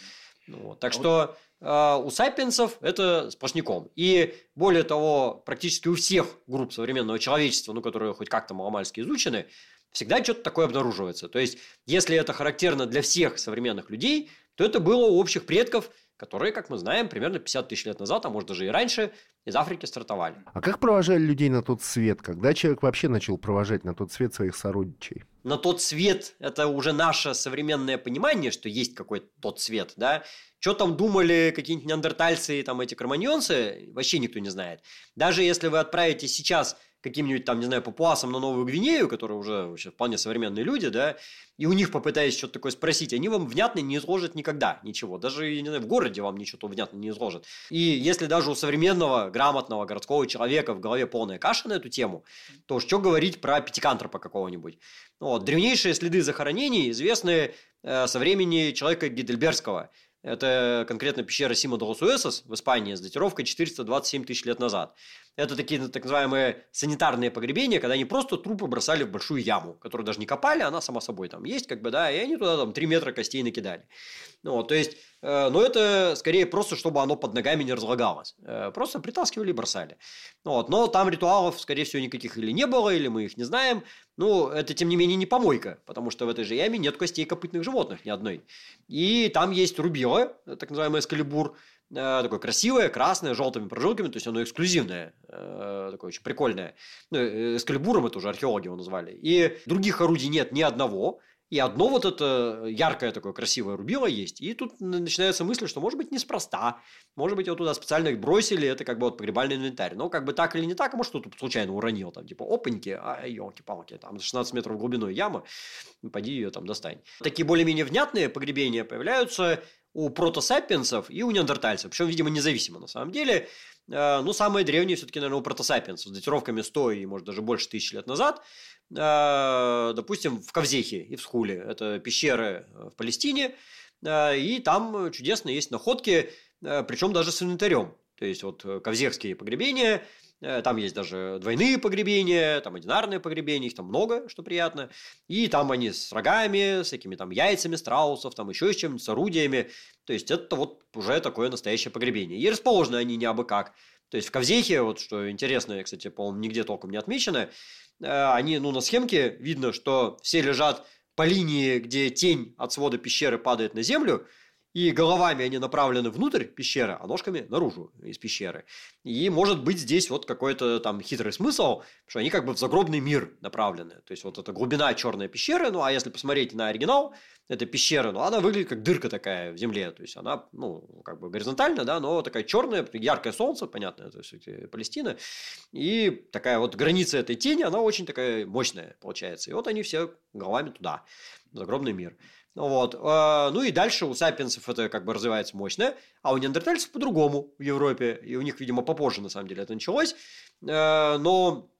Ну вот. Так а что э, у сапиенсов это сплошняком. И более того, практически у всех групп современного человечества, ну, которые хоть как-то маломальски изучены, всегда что-то такое обнаруживается. То есть, если это характерно для всех современных людей, то это было у общих предков – которые, как мы знаем, примерно 50 тысяч лет назад, а может даже и раньше, из Африки стартовали. А как провожали людей на тот свет? Когда человек вообще начал провожать на тот свет своих сородичей? На тот свет – это уже наше современное понимание, что есть какой-то тот свет, да? Что там думали какие-нибудь неандертальцы и там эти кроманьонцы, вообще никто не знает. Даже если вы отправите сейчас каким-нибудь там, не знаю, папуасам на Новую Гвинею, которые уже вообще вполне современные люди, да, и у них попытаясь что-то такое спросить, они вам внятно не изложат никогда ничего. Даже, не знаю, в городе вам ничего внятно не изложат. И если даже у современного, грамотного городского человека в голове полная каша на эту тему, то что говорить про пятикантропа какого-нибудь? Ну вот, древнейшие следы захоронений известны э, со времени человека Гидельбергского – это конкретно пещера Сима де в Испании с датировкой 427 тысяч лет назад. Это такие ну, так называемые санитарные погребения, когда они просто трупы бросали в большую яму, которую даже не копали, она сама собой там есть, как бы, да, и они туда там 3 метра костей накидали. Ну, то есть, э, но это скорее просто, чтобы оно под ногами не разлагалось. Э, просто притаскивали и бросали. Ну, вот, но там ритуалов, скорее всего, никаких или не было, или мы их не знаем. Ну, это, тем не менее, не помойка, потому что в этой же яме нет костей копытных животных ни одной. И там есть рубило, так называемый эскалибур, такое красивое, красное, желтыми прожилками, то есть оно эксклюзивное, э, такое очень прикольное. Ну, э, эскалибуром это уже археологи его назвали. И других орудий нет ни одного, и одно вот это яркое такое красивое рубило есть. И тут начинается мысль, что может быть неспроста. Может быть, его туда специально бросили, это как бы вот погребальный инвентарь. Но как бы так или не так, а может кто-то случайно уронил. Там типа опаньки, а елки-палки, там 16 метров глубиной яма, пойди ее там достань. Такие более-менее внятные погребения появляются у протосапиенсов и у неандертальцев. Причем, видимо, независимо на самом деле. Э, ну, самые древние все-таки, наверное, у протосапиенсов, с датировками 100 и, может, даже больше тысяч лет назад. Э, допустим, в Кавзехе и в Схуле. Это пещеры в Палестине. И там чудесно есть находки, причем даже с инвентарем. То есть, вот кавзехские погребения – Э, там есть даже двойные погребения, там одинарные погребения, их там много, что приятно. И там они с рогами, с всякими там яйцами страусов, там еще с чем-нибудь, с орудиями. То есть это вот уже такое настоящее погребение. И расположены они не абы как. То есть в Ковзехе, вот что интересно, кстати, по-моему, нигде толком не отмечено, э, они, ну, на схемке видно, что все лежат по линии, где тень от свода пещеры падает на землю – и головами они направлены внутрь пещеры, а ножками наружу из пещеры. И может быть здесь вот какой-то там хитрый смысл, что они как бы в загробный мир направлены. То есть вот эта глубина черной пещеры, ну а если посмотреть на оригинал этой пещеры, ну она выглядит как дырка такая в земле. То есть она, ну, как бы горизонтальная, да, но такая черная, яркое солнце, понятно, это все-таки Палестина. И такая вот граница этой тени, она очень такая мощная получается. И вот они все головами туда, в загробный мир. Вот. А, ну и дальше у сапиенсов это как бы развивается мощно, а у неандертальцев по-другому в Европе. И у них, видимо, попозже на самом деле это началось. А, но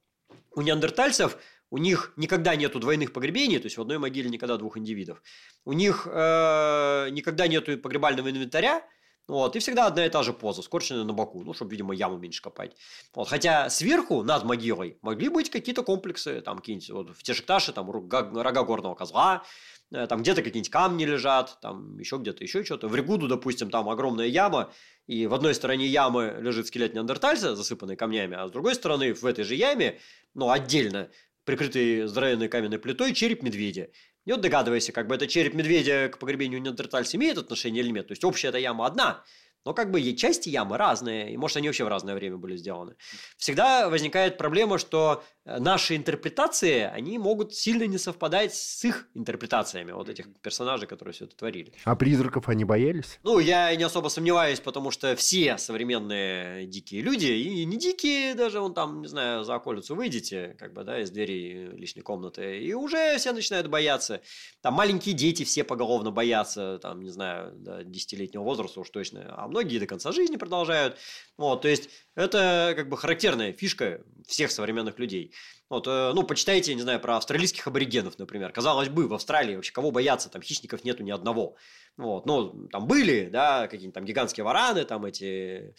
у неандертальцев у них никогда нету двойных погребений, то есть в одной могиле никогда двух индивидов. У них э, никогда нету погребального инвентаря, вот, и всегда одна и та же поза, скорченная на боку, ну, чтобы, видимо, яму меньше копать. Вот, хотя сверху, над могилой, могли быть какие-то комплексы, там, какие-нибудь, вот, в Тешекташе, там, рога, горного козла, Э, там где-то какие-нибудь камни лежат, там еще где-то еще что-то. В Ригуду, допустим, там огромная яма, и в одной стороне ямы лежит скелет неандертальца, засыпанный камнями, а с другой стороны в этой же яме, ну, отдельно, прикрытый здоровенной каменной плитой, череп медведя. И вот догадывайся, как бы это череп медведя к погребению неандертальца имеет отношение или нет. То есть общая эта яма одна – но как бы и части ямы разные, и может они вообще в разное время были сделаны. Всегда возникает проблема, что э, наши интерпретации, они могут сильно не совпадать с их интерпретациями вот этих персонажей, которые все это творили. А призраков они боялись? Ну, я не особо сомневаюсь, потому что все современные дикие люди, и не дикие даже, вон там, не знаю, за околицу выйдете, как бы, да, из двери личной комнаты, и уже все начинают бояться. Там маленькие дети все поголовно боятся, там, не знаю, до 10-летнего возраста уж точно, а многие до конца жизни продолжают. Вот, то есть это как бы характерная фишка всех современных людей. Вот, э, ну, почитайте, не знаю, про австралийских аборигенов, например. Казалось бы, в Австралии вообще кого бояться, там хищников нету ни одного. Вот, ну, там были, да, какие-нибудь там гигантские вараны, там эти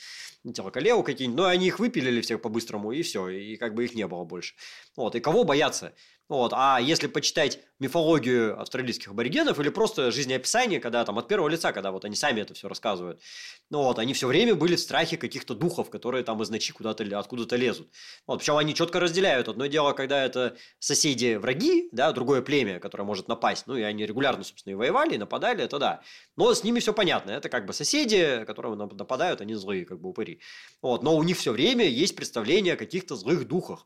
телоколеу какие-нибудь, но они их выпилили всех по-быстрому, и все, и как бы их не было больше. Вот, и кого бояться? Вот. А если почитать мифологию австралийских аборигенов или просто жизнеописание, когда там от первого лица, когда вот они сами это все рассказывают, ну вот, они все время были в страхе каких-то духов, которые там из ночи куда-то откуда-то лезут. Вот, причем они четко разделяют. Одно дело, когда это соседи враги, да, другое племя, которое может напасть, ну и они регулярно, собственно, и воевали, и нападали, это да. Но с ними все понятно. Это как бы соседи, которые нападают, они злые, как бы упыри. Вот. Но у них все время есть представление о каких-то злых духах.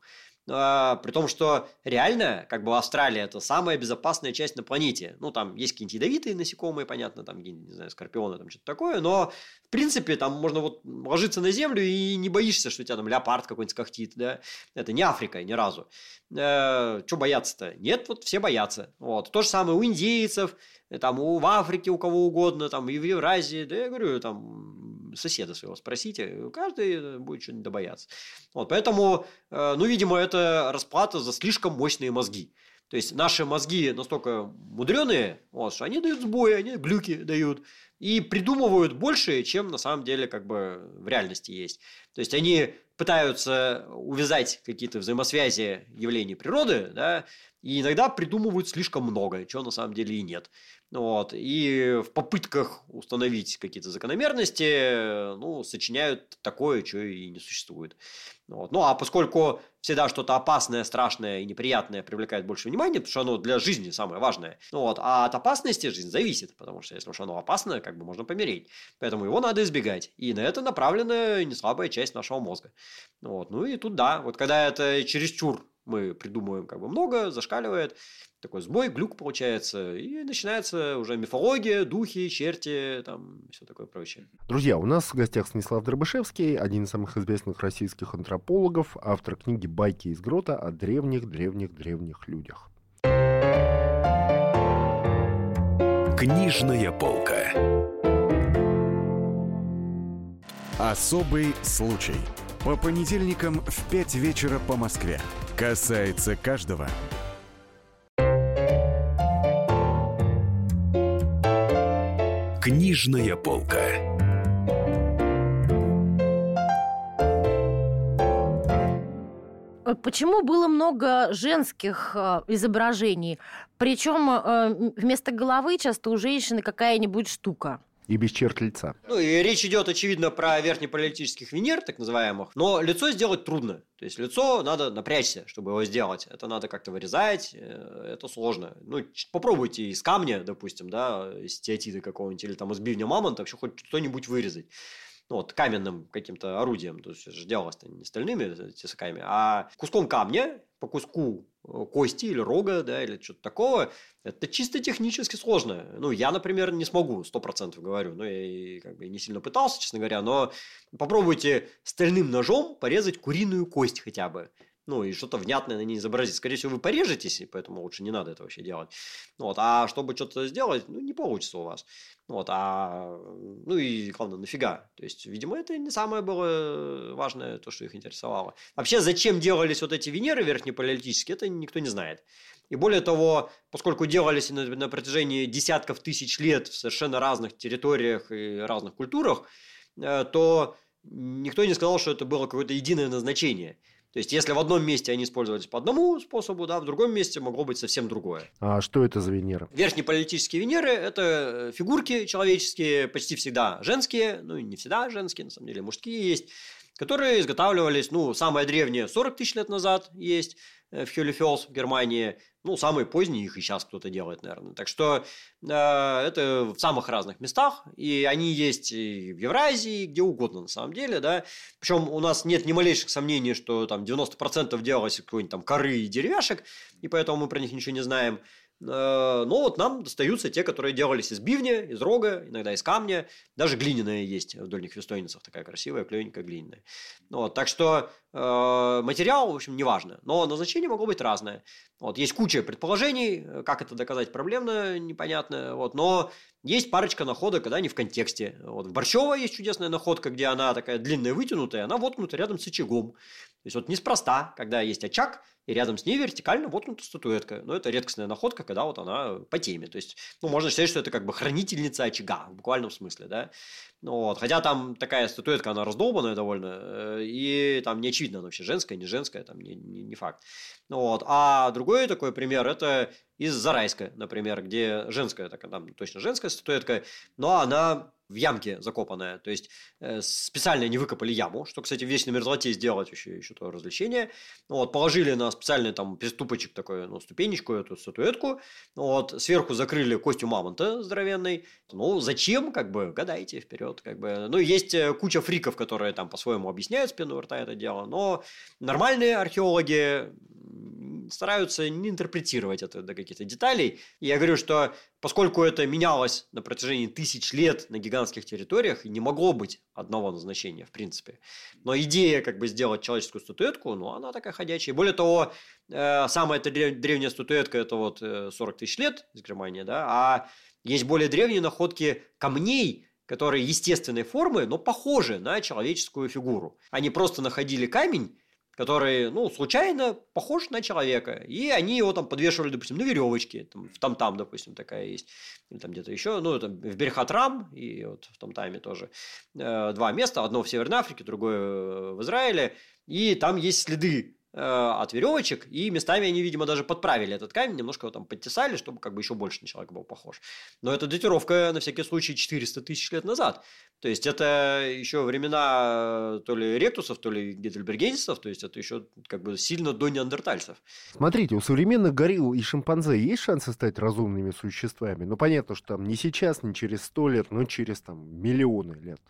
А, при том, что реально, как бы Австралия это самая безопасная часть на планете. Ну, там есть какие-нибудь ядовитые насекомые, понятно, там, не знаю, скорпионы, там что-то такое, но, в принципе, там можно вот ложиться на землю и не боишься, что у тебя там леопард какой-нибудь когтит, да. Это не Африка ни разу. Э, что бояться-то? Нет, вот все боятся. Вот. То же самое у индейцев, там, у, в Африке, у кого угодно, там, и в Евразии, да, я говорю, там, соседа своего спросите, каждый будет что-нибудь бояться. Вот, поэтому, э, ну, видимо, это расплата за слишком мощные мозги. То есть наши мозги настолько мудреные, вот, что они дают сбои, они глюки дают и придумывают больше, чем на самом деле как бы в реальности есть. То есть они пытаются увязать какие-то взаимосвязи явлений природы, да, и иногда придумывают слишком много, чего на самом деле и нет. Вот. И в попытках установить какие-то закономерности, ну, сочиняют такое, что и не существует. Вот. Ну, а поскольку всегда что-то опасное, страшное и неприятное привлекает больше внимания, потому что оно для жизни самое важное. Ну, вот. А от опасности жизнь зависит, потому что если уж оно опасное, как бы можно помереть. Поэтому его надо избегать. И на это направлена не слабая часть нашего мозга. Вот. Ну и тут да, вот когда это чересчур мы придумываем как бы много, зашкаливает, такой сбой, глюк получается, и начинается уже мифология, духи, черти, там, все такое прочее. Друзья, у нас в гостях Станислав Дробышевский, один из самых известных российских антропологов, автор книги «Байки из грота» о древних-древних-древних людях. Книжная полка. Особый случай. По понедельникам в 5 вечера по Москве. Касается каждого. Книжная полка. Э, Почему было много женских э, изображений? Причем э, вместо головы часто у женщины какая-нибудь штука. И без черт лица. Ну, и речь идет, очевидно, про верхнеполитических Венер, так называемых. Но лицо сделать трудно. То есть, лицо надо напрячься, чтобы его сделать. Это надо как-то вырезать, э, это сложно. Ну, попробуйте из камня, допустим, да, из теотита какого-нибудь, или там из бивня мамонта вообще хоть что-нибудь вырезать. Ну, вот каменным каким-то орудием. То есть, это же делалось-то не стальными тесаками, а куском камня, по куску э, кости или рога, да, или что-то такого, это чисто технически сложно. Ну, я, например, не смогу, сто процентов говорю. Ну, я и как бы не сильно пытался, честно говоря, но попробуйте стальным ножом порезать куриную кость хотя бы. Ну, и что-то внятное на ней изобразить. Скорее всего, вы порежетесь, и поэтому лучше не надо это вообще делать. Вот. А чтобы что-то сделать, ну, не получится у вас. Вот. А, ну, и главное, нафига? То есть, видимо, это не самое было важное, то, что их интересовало. Вообще, зачем делались вот эти Венеры верхнеполитические, это никто не знает. И более того, поскольку делались на, на протяжении десятков тысяч лет в совершенно разных территориях и разных культурах, э, то никто не сказал, что это было какое-то единое назначение. То есть, если в одном месте они использовались по одному способу, да, в другом месте могло быть совсем другое. А что это за Венера? Верхнеполитические Венеры – это фигурки человеческие, почти всегда женские, ну, не всегда женские, на самом деле, мужские есть, которые изготавливались, ну, самое древнее 40 тысяч лет назад есть э, в Хюлефелс в Германии, ну, самые поздние их и сейчас кто-то делает, наверное. Так что э, это в самых разных местах, и они есть и в Евразии, где угодно на самом деле, да. Причем у нас нет ни малейших сомнений, что там 90% делалось из какой-нибудь там коры и деревяшек, и поэтому мы про них ничего не знаем. Э, Но вот нам достаются те, которые делались из бивня, из рога, иногда из камня. Даже глиняная есть в дольних вестойницах, такая красивая, клевенькая глиняная. Вот, так что э, материал, в общем, не важно. Но назначение могло быть разное. Вот, есть куча предположений, э, как это доказать проблемно, непонятно. Вот, но есть парочка находок, когда они в контексте. Вот, в Борщево есть чудесная находка, где она такая длинная, вытянутая, она воткнута рядом с очагом. То есть, вот неспроста, когда есть очаг, и рядом с ней вертикально воткнута статуэтка. Но это редкостная находка, когда вот она по теме. То есть, ну, можно считать, что это как бы хранительница очага, в буквальном смысле, да. Ну, вот. Хотя там такая статуэтка, она раздолбанная довольно, э, и там не очевидно, она вообще женская, не женская, там не, не, не факт. Ну, вот. А другой такой пример, это из Зарайска, например, где женская, так, там точно женская статуэтка, но она в ямке закопанная. То есть э, специально не выкопали яму, что, кстати, в вечной мерзлоте сделать еще, еще то развлечение. Вот, положили на специальный там переступочек такой, ну, ступенечку эту статуэтку. Вот, сверху закрыли костью мамонта здоровенной. Ну, зачем, как бы, гадайте вперед, как бы. Ну, есть э, куча фриков, которые там по-своему объясняют спину рта это дело, но нормальные археологи стараются не интерпретировать это до каких-то деталей. И я говорю, что поскольку это менялось на протяжении тысяч лет на гигантских территориях, и не могло быть одного назначения, в принципе. Но идея как бы сделать человеческую статуэтку, ну, она такая ходячая. Более того, э, самая эта древняя статуэтка – это вот 40 тысяч лет из Германии, да, а есть более древние находки камней, которые естественной формы, но похожи на человеческую фигуру. Они просто находили камень, который, ну, случайно похож на человека. И они его там подвешивали, допустим, на веревочке. Там, в Там-Там, допустим, такая есть. Или там где-то еще. Ну, там в Берхатрам и вот в Там-Таме тоже. Э, два места. Одно в Северной Африке, другое в Израиле. И там есть следы от веревочек, и местами они, видимо, даже подправили этот камень, немножко его там подтесали, чтобы как бы еще больше на человека был похож. Но это датировка, на всякий случай, 400 тысяч лет назад. То есть, это еще времена то ли ректусов, то ли гейдельбергенсисов, то есть, это еще как бы сильно до неандертальцев. Смотрите, у современных горилл и шимпанзе есть шансы стать разумными существами? Ну, понятно, что там не сейчас, не через сто лет, но через там миллионы лет.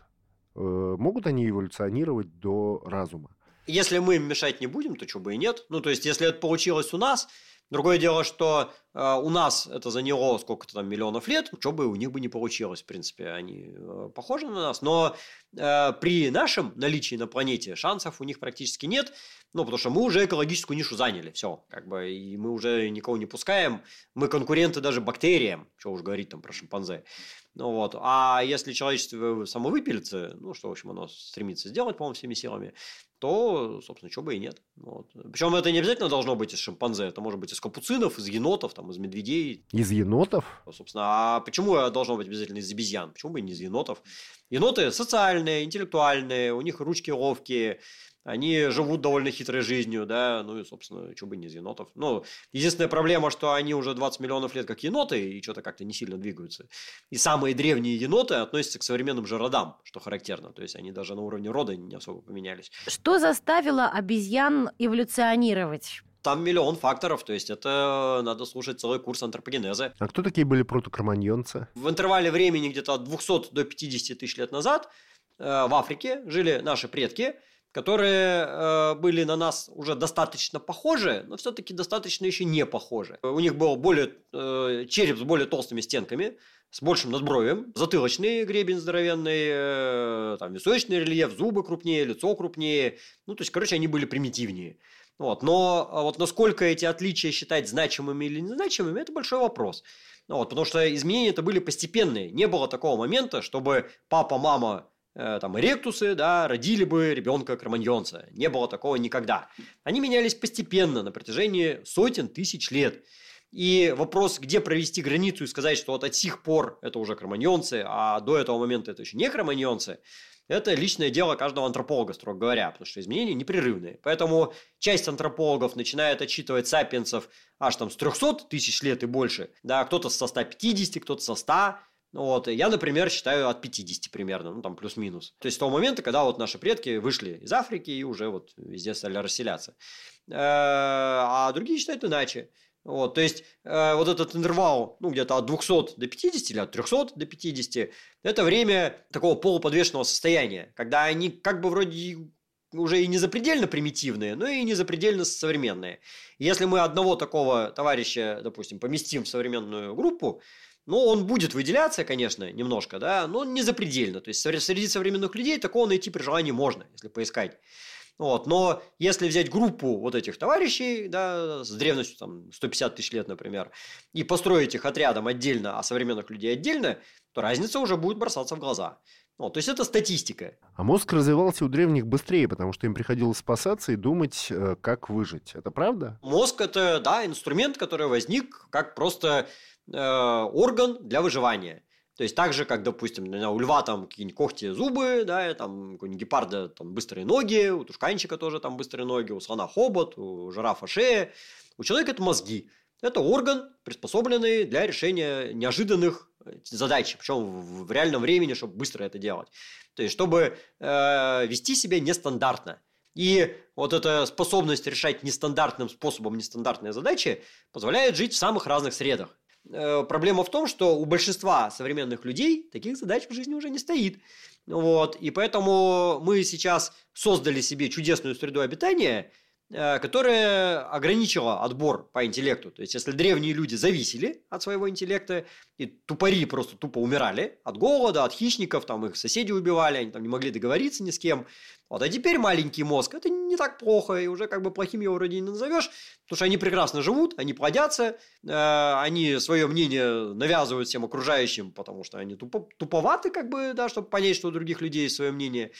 Э, могут они эволюционировать до разума? Если мы им мешать не будем, то чего бы и нет. Ну, то есть, если это получилось у нас, другое дело, что э, у нас это заняло сколько-то там миллионов лет, что бы у них бы не получилось, в принципе, они э, похожи на нас. Но э, при нашем наличии на планете шансов у них практически нет, ну, потому что мы уже экологическую нишу заняли, все, как бы, и мы уже никого не пускаем, мы конкуренты даже бактериям, что уж говорить там про шимпанзе. Ну вот, а если человечество самовыпилится, ну, что, в общем, оно стремится сделать, по-моему, всеми силами, то, собственно, чего бы и нет. Вот. Причем это не обязательно должно быть из шимпанзе, это может быть из капуцинов, из енотов, там, из медведей. Из енотов? Собственно, а почему должно быть обязательно из обезьян? Почему бы и не из енотов? Еноты социальные, интеллектуальные, у них ручки ловкие, они живут довольно хитрой жизнью, да, ну и, собственно, что бы не из енотов. Ну, единственная проблема, что они уже 20 миллионов лет как еноты и что-то как-то не сильно двигаются. И самые древние еноты относятся к современным же родам, что характерно. То есть они даже на уровне рода не особо поменялись. Что заставило обезьян эволюционировать? Там миллион факторов, то есть это надо слушать целый курс антропогенеза. А кто такие были протокроманьонцы? В интервале времени где-то от 200 до 50 тысяч лет назад э, в Африке жили наши предки – которые э, были на нас уже достаточно похожи, но все-таки достаточно еще не похожи. У них был более, э, череп с более толстыми стенками, с большим надбровием, затылочный гребень здоровенный, э, там, височный рельеф, зубы крупнее, лицо крупнее. Ну, то есть, короче, они были примитивнее. Вот. Но а вот насколько эти отличия считать значимыми или незначимыми, это большой вопрос. Ну, вот, потому что изменения это были постепенные. Не было такого момента, чтобы папа, мама там, эректусы, да, родили бы ребенка кроманьонца. Не было такого никогда. Они менялись постепенно на протяжении сотен тысяч лет. И вопрос, где провести границу и сказать, что вот от сих пор это уже кроманьонцы, а до этого момента это еще не кроманьонцы, это личное дело каждого антрополога, строго говоря, потому что изменения непрерывные. Поэтому часть антропологов начинает отчитывать сапиенсов аж там с 300 тысяч лет и больше, да, кто-то со 150, кто-то со 100, ну вот, я, например, считаю от 50 примерно, ну там плюс-минус. То есть с того момента, когда вот наши предки вышли из Африки и уже вот везде стали расселяться. Э, а другие считают иначе. Вот, то есть, э, вот этот интервал, ну, где-то от 200 до 50 или от 300 до 50, это время такого полуподвешенного состояния, когда они как бы вроде уже и не запредельно примитивные, но и не запредельно современные. Если мы одного такого товарища, допустим, поместим в современную группу, ну, он будет выделяться, конечно, немножко, да, но не запредельно. То есть среди современных людей такого найти при желании можно, если поискать. Вот. Но если взять группу вот этих товарищей, да, с древностью там, 150 тысяч лет, например, и построить их отрядом отдельно, а современных людей отдельно, то разница уже будет бросаться в глаза. Вот, то есть это статистика. А мозг развивался у древних быстрее, потому что им приходилось спасаться и думать, э, как выжить. Это правда? Мозг это, да, инструмент, который возник как просто Э, орган для выживания. То есть так же, как, допустим, у льва там какие-нибудь когти, зубы, да, там у гепарда там быстрые ноги, у тушканчика тоже там быстрые ноги, у слона хобот, у жирафа шея. У человека это мозги. Это орган, приспособленный для решения неожиданных э, задач, причем в реальном времени, чтобы быстро это делать. То есть, чтобы э, вести себя нестандартно. И вот эта способность решать нестандартным способом нестандартные задачи позволяет жить в самых разных средах. Э, проблема в том, что у большинства современных людей таких задач в жизни уже не стоит. Вот, и поэтому мы сейчас создали себе чудесную среду обитания, которая ограничила отбор по интеллекту. То есть, если древние люди зависели от своего интеллекта, и тупари просто тупо умирали от голода, от хищников, там их соседи убивали, они там не могли договориться ни с кем, вот, а теперь маленький мозг, это не так плохо, и уже как бы плохим его вроде не назовешь, потому что они прекрасно живут, они плодятся, э, они свое мнение навязывают всем окружающим, потому что они тупо, туповаты, как бы, да, чтобы понять, что у других людей свое мнение.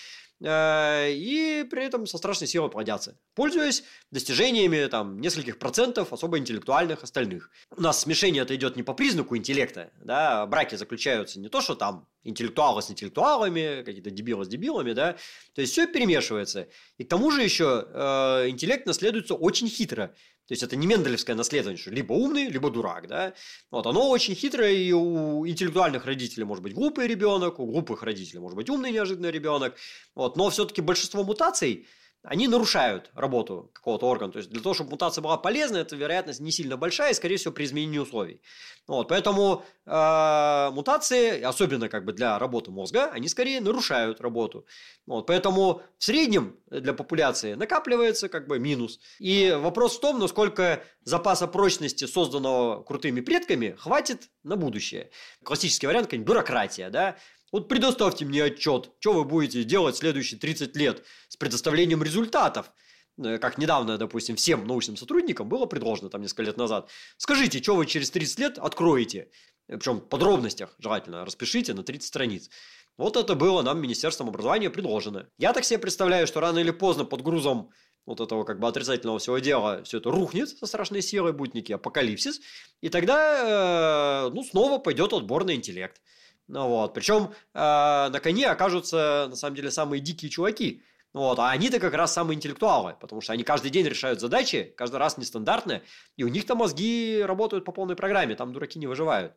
Э, и при этом со страшной силой плодятся, пользуясь достижениями там, нескольких процентов особо интеллектуальных остальных. У нас смешение это идет не по признаку интеллекта, да, браки заключаются не то, что там интеллектуалы с интеллектуалами, какие-то дебилы с дебилами, да, то есть все перемешивается. И к тому же еще э, интеллект наследуется очень хитро. То есть это не мендельевское наследование, что либо умный, либо дурак, да. Вот оно очень хитрое, и у интеллектуальных родителей может быть глупый ребенок, у глупых родителей может быть умный неожиданный ребенок. Вот, но все-таки большинство мутаций они нарушают работу какого-то органа. То есть для того, чтобы мутация была полезна, эта вероятность не сильно большая, и, скорее всего, при изменении условий. Вот, поэтому э, мутации, особенно как бы для работы мозга, они скорее нарушают работу. Вот, поэтому в среднем для популяции накапливается как бы минус. И вопрос в том, насколько запаса прочности, созданного крутыми предками, хватит на будущее. Классический вариант, конечно, бюрократия, да, Вот предоставьте мне отчет, что вы будете делать следующие 30 лет с предоставлением результатов. Э, как недавно, допустим, всем научным сотрудникам было предложено там несколько лет назад. Скажите, что вы через 30 лет откроете? Причем в подробностях желательно распишите на 30 страниц. Вот это было нам Министерством образования предложено. Я так себе представляю, что рано или поздно под грузом вот этого как бы отрицательного всего дела все это рухнет со страшной силой, будет некий апокалипсис, и тогда э, ну, снова пойдет отбор на интеллект. Ну, вот. Причем э, на коне окажутся на самом деле самые дикие чуваки. Вот, а они-то как раз самые интеллектуалы, потому что они каждый день решают задачи, каждый раз нестандартные, и у них-то мозги работают по полной программе, там дураки не выживают.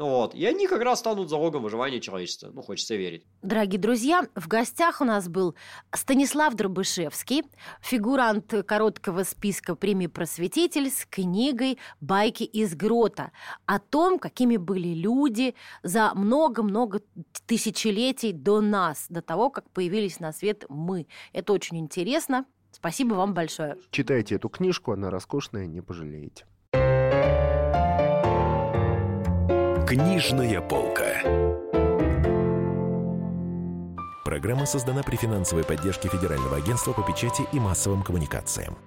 Ну вот. И они как раз станут залогом выживания человечества. Ну, хочется верить. Дорогие друзья, в гостях у нас был Станислав Дробышевский, фигурант короткого списка премии «Просветитель» с книгой «Байки из грота» о том, какими были люди за много-много тысячелетий до нас, до того, как появились на свет мы. Это очень интересно. Спасибо вам большое. Читайте эту книжку, она роскошная, не пожалеете. Книжная полка. Программа создана при финансовой поддержке Федерального агентства по печати и массовым коммуникациям.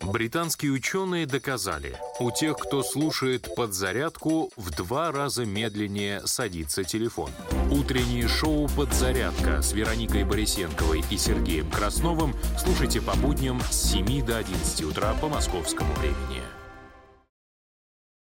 Британские ученые доказали, у тех, кто слушает подзарядку, в два раза медленнее садится телефон. Утреннее шоу «Подзарядка» с Вероникой Борисенковой и Сергеем Красновым слушайте по будням с 7 до 11 утра по московскому времени.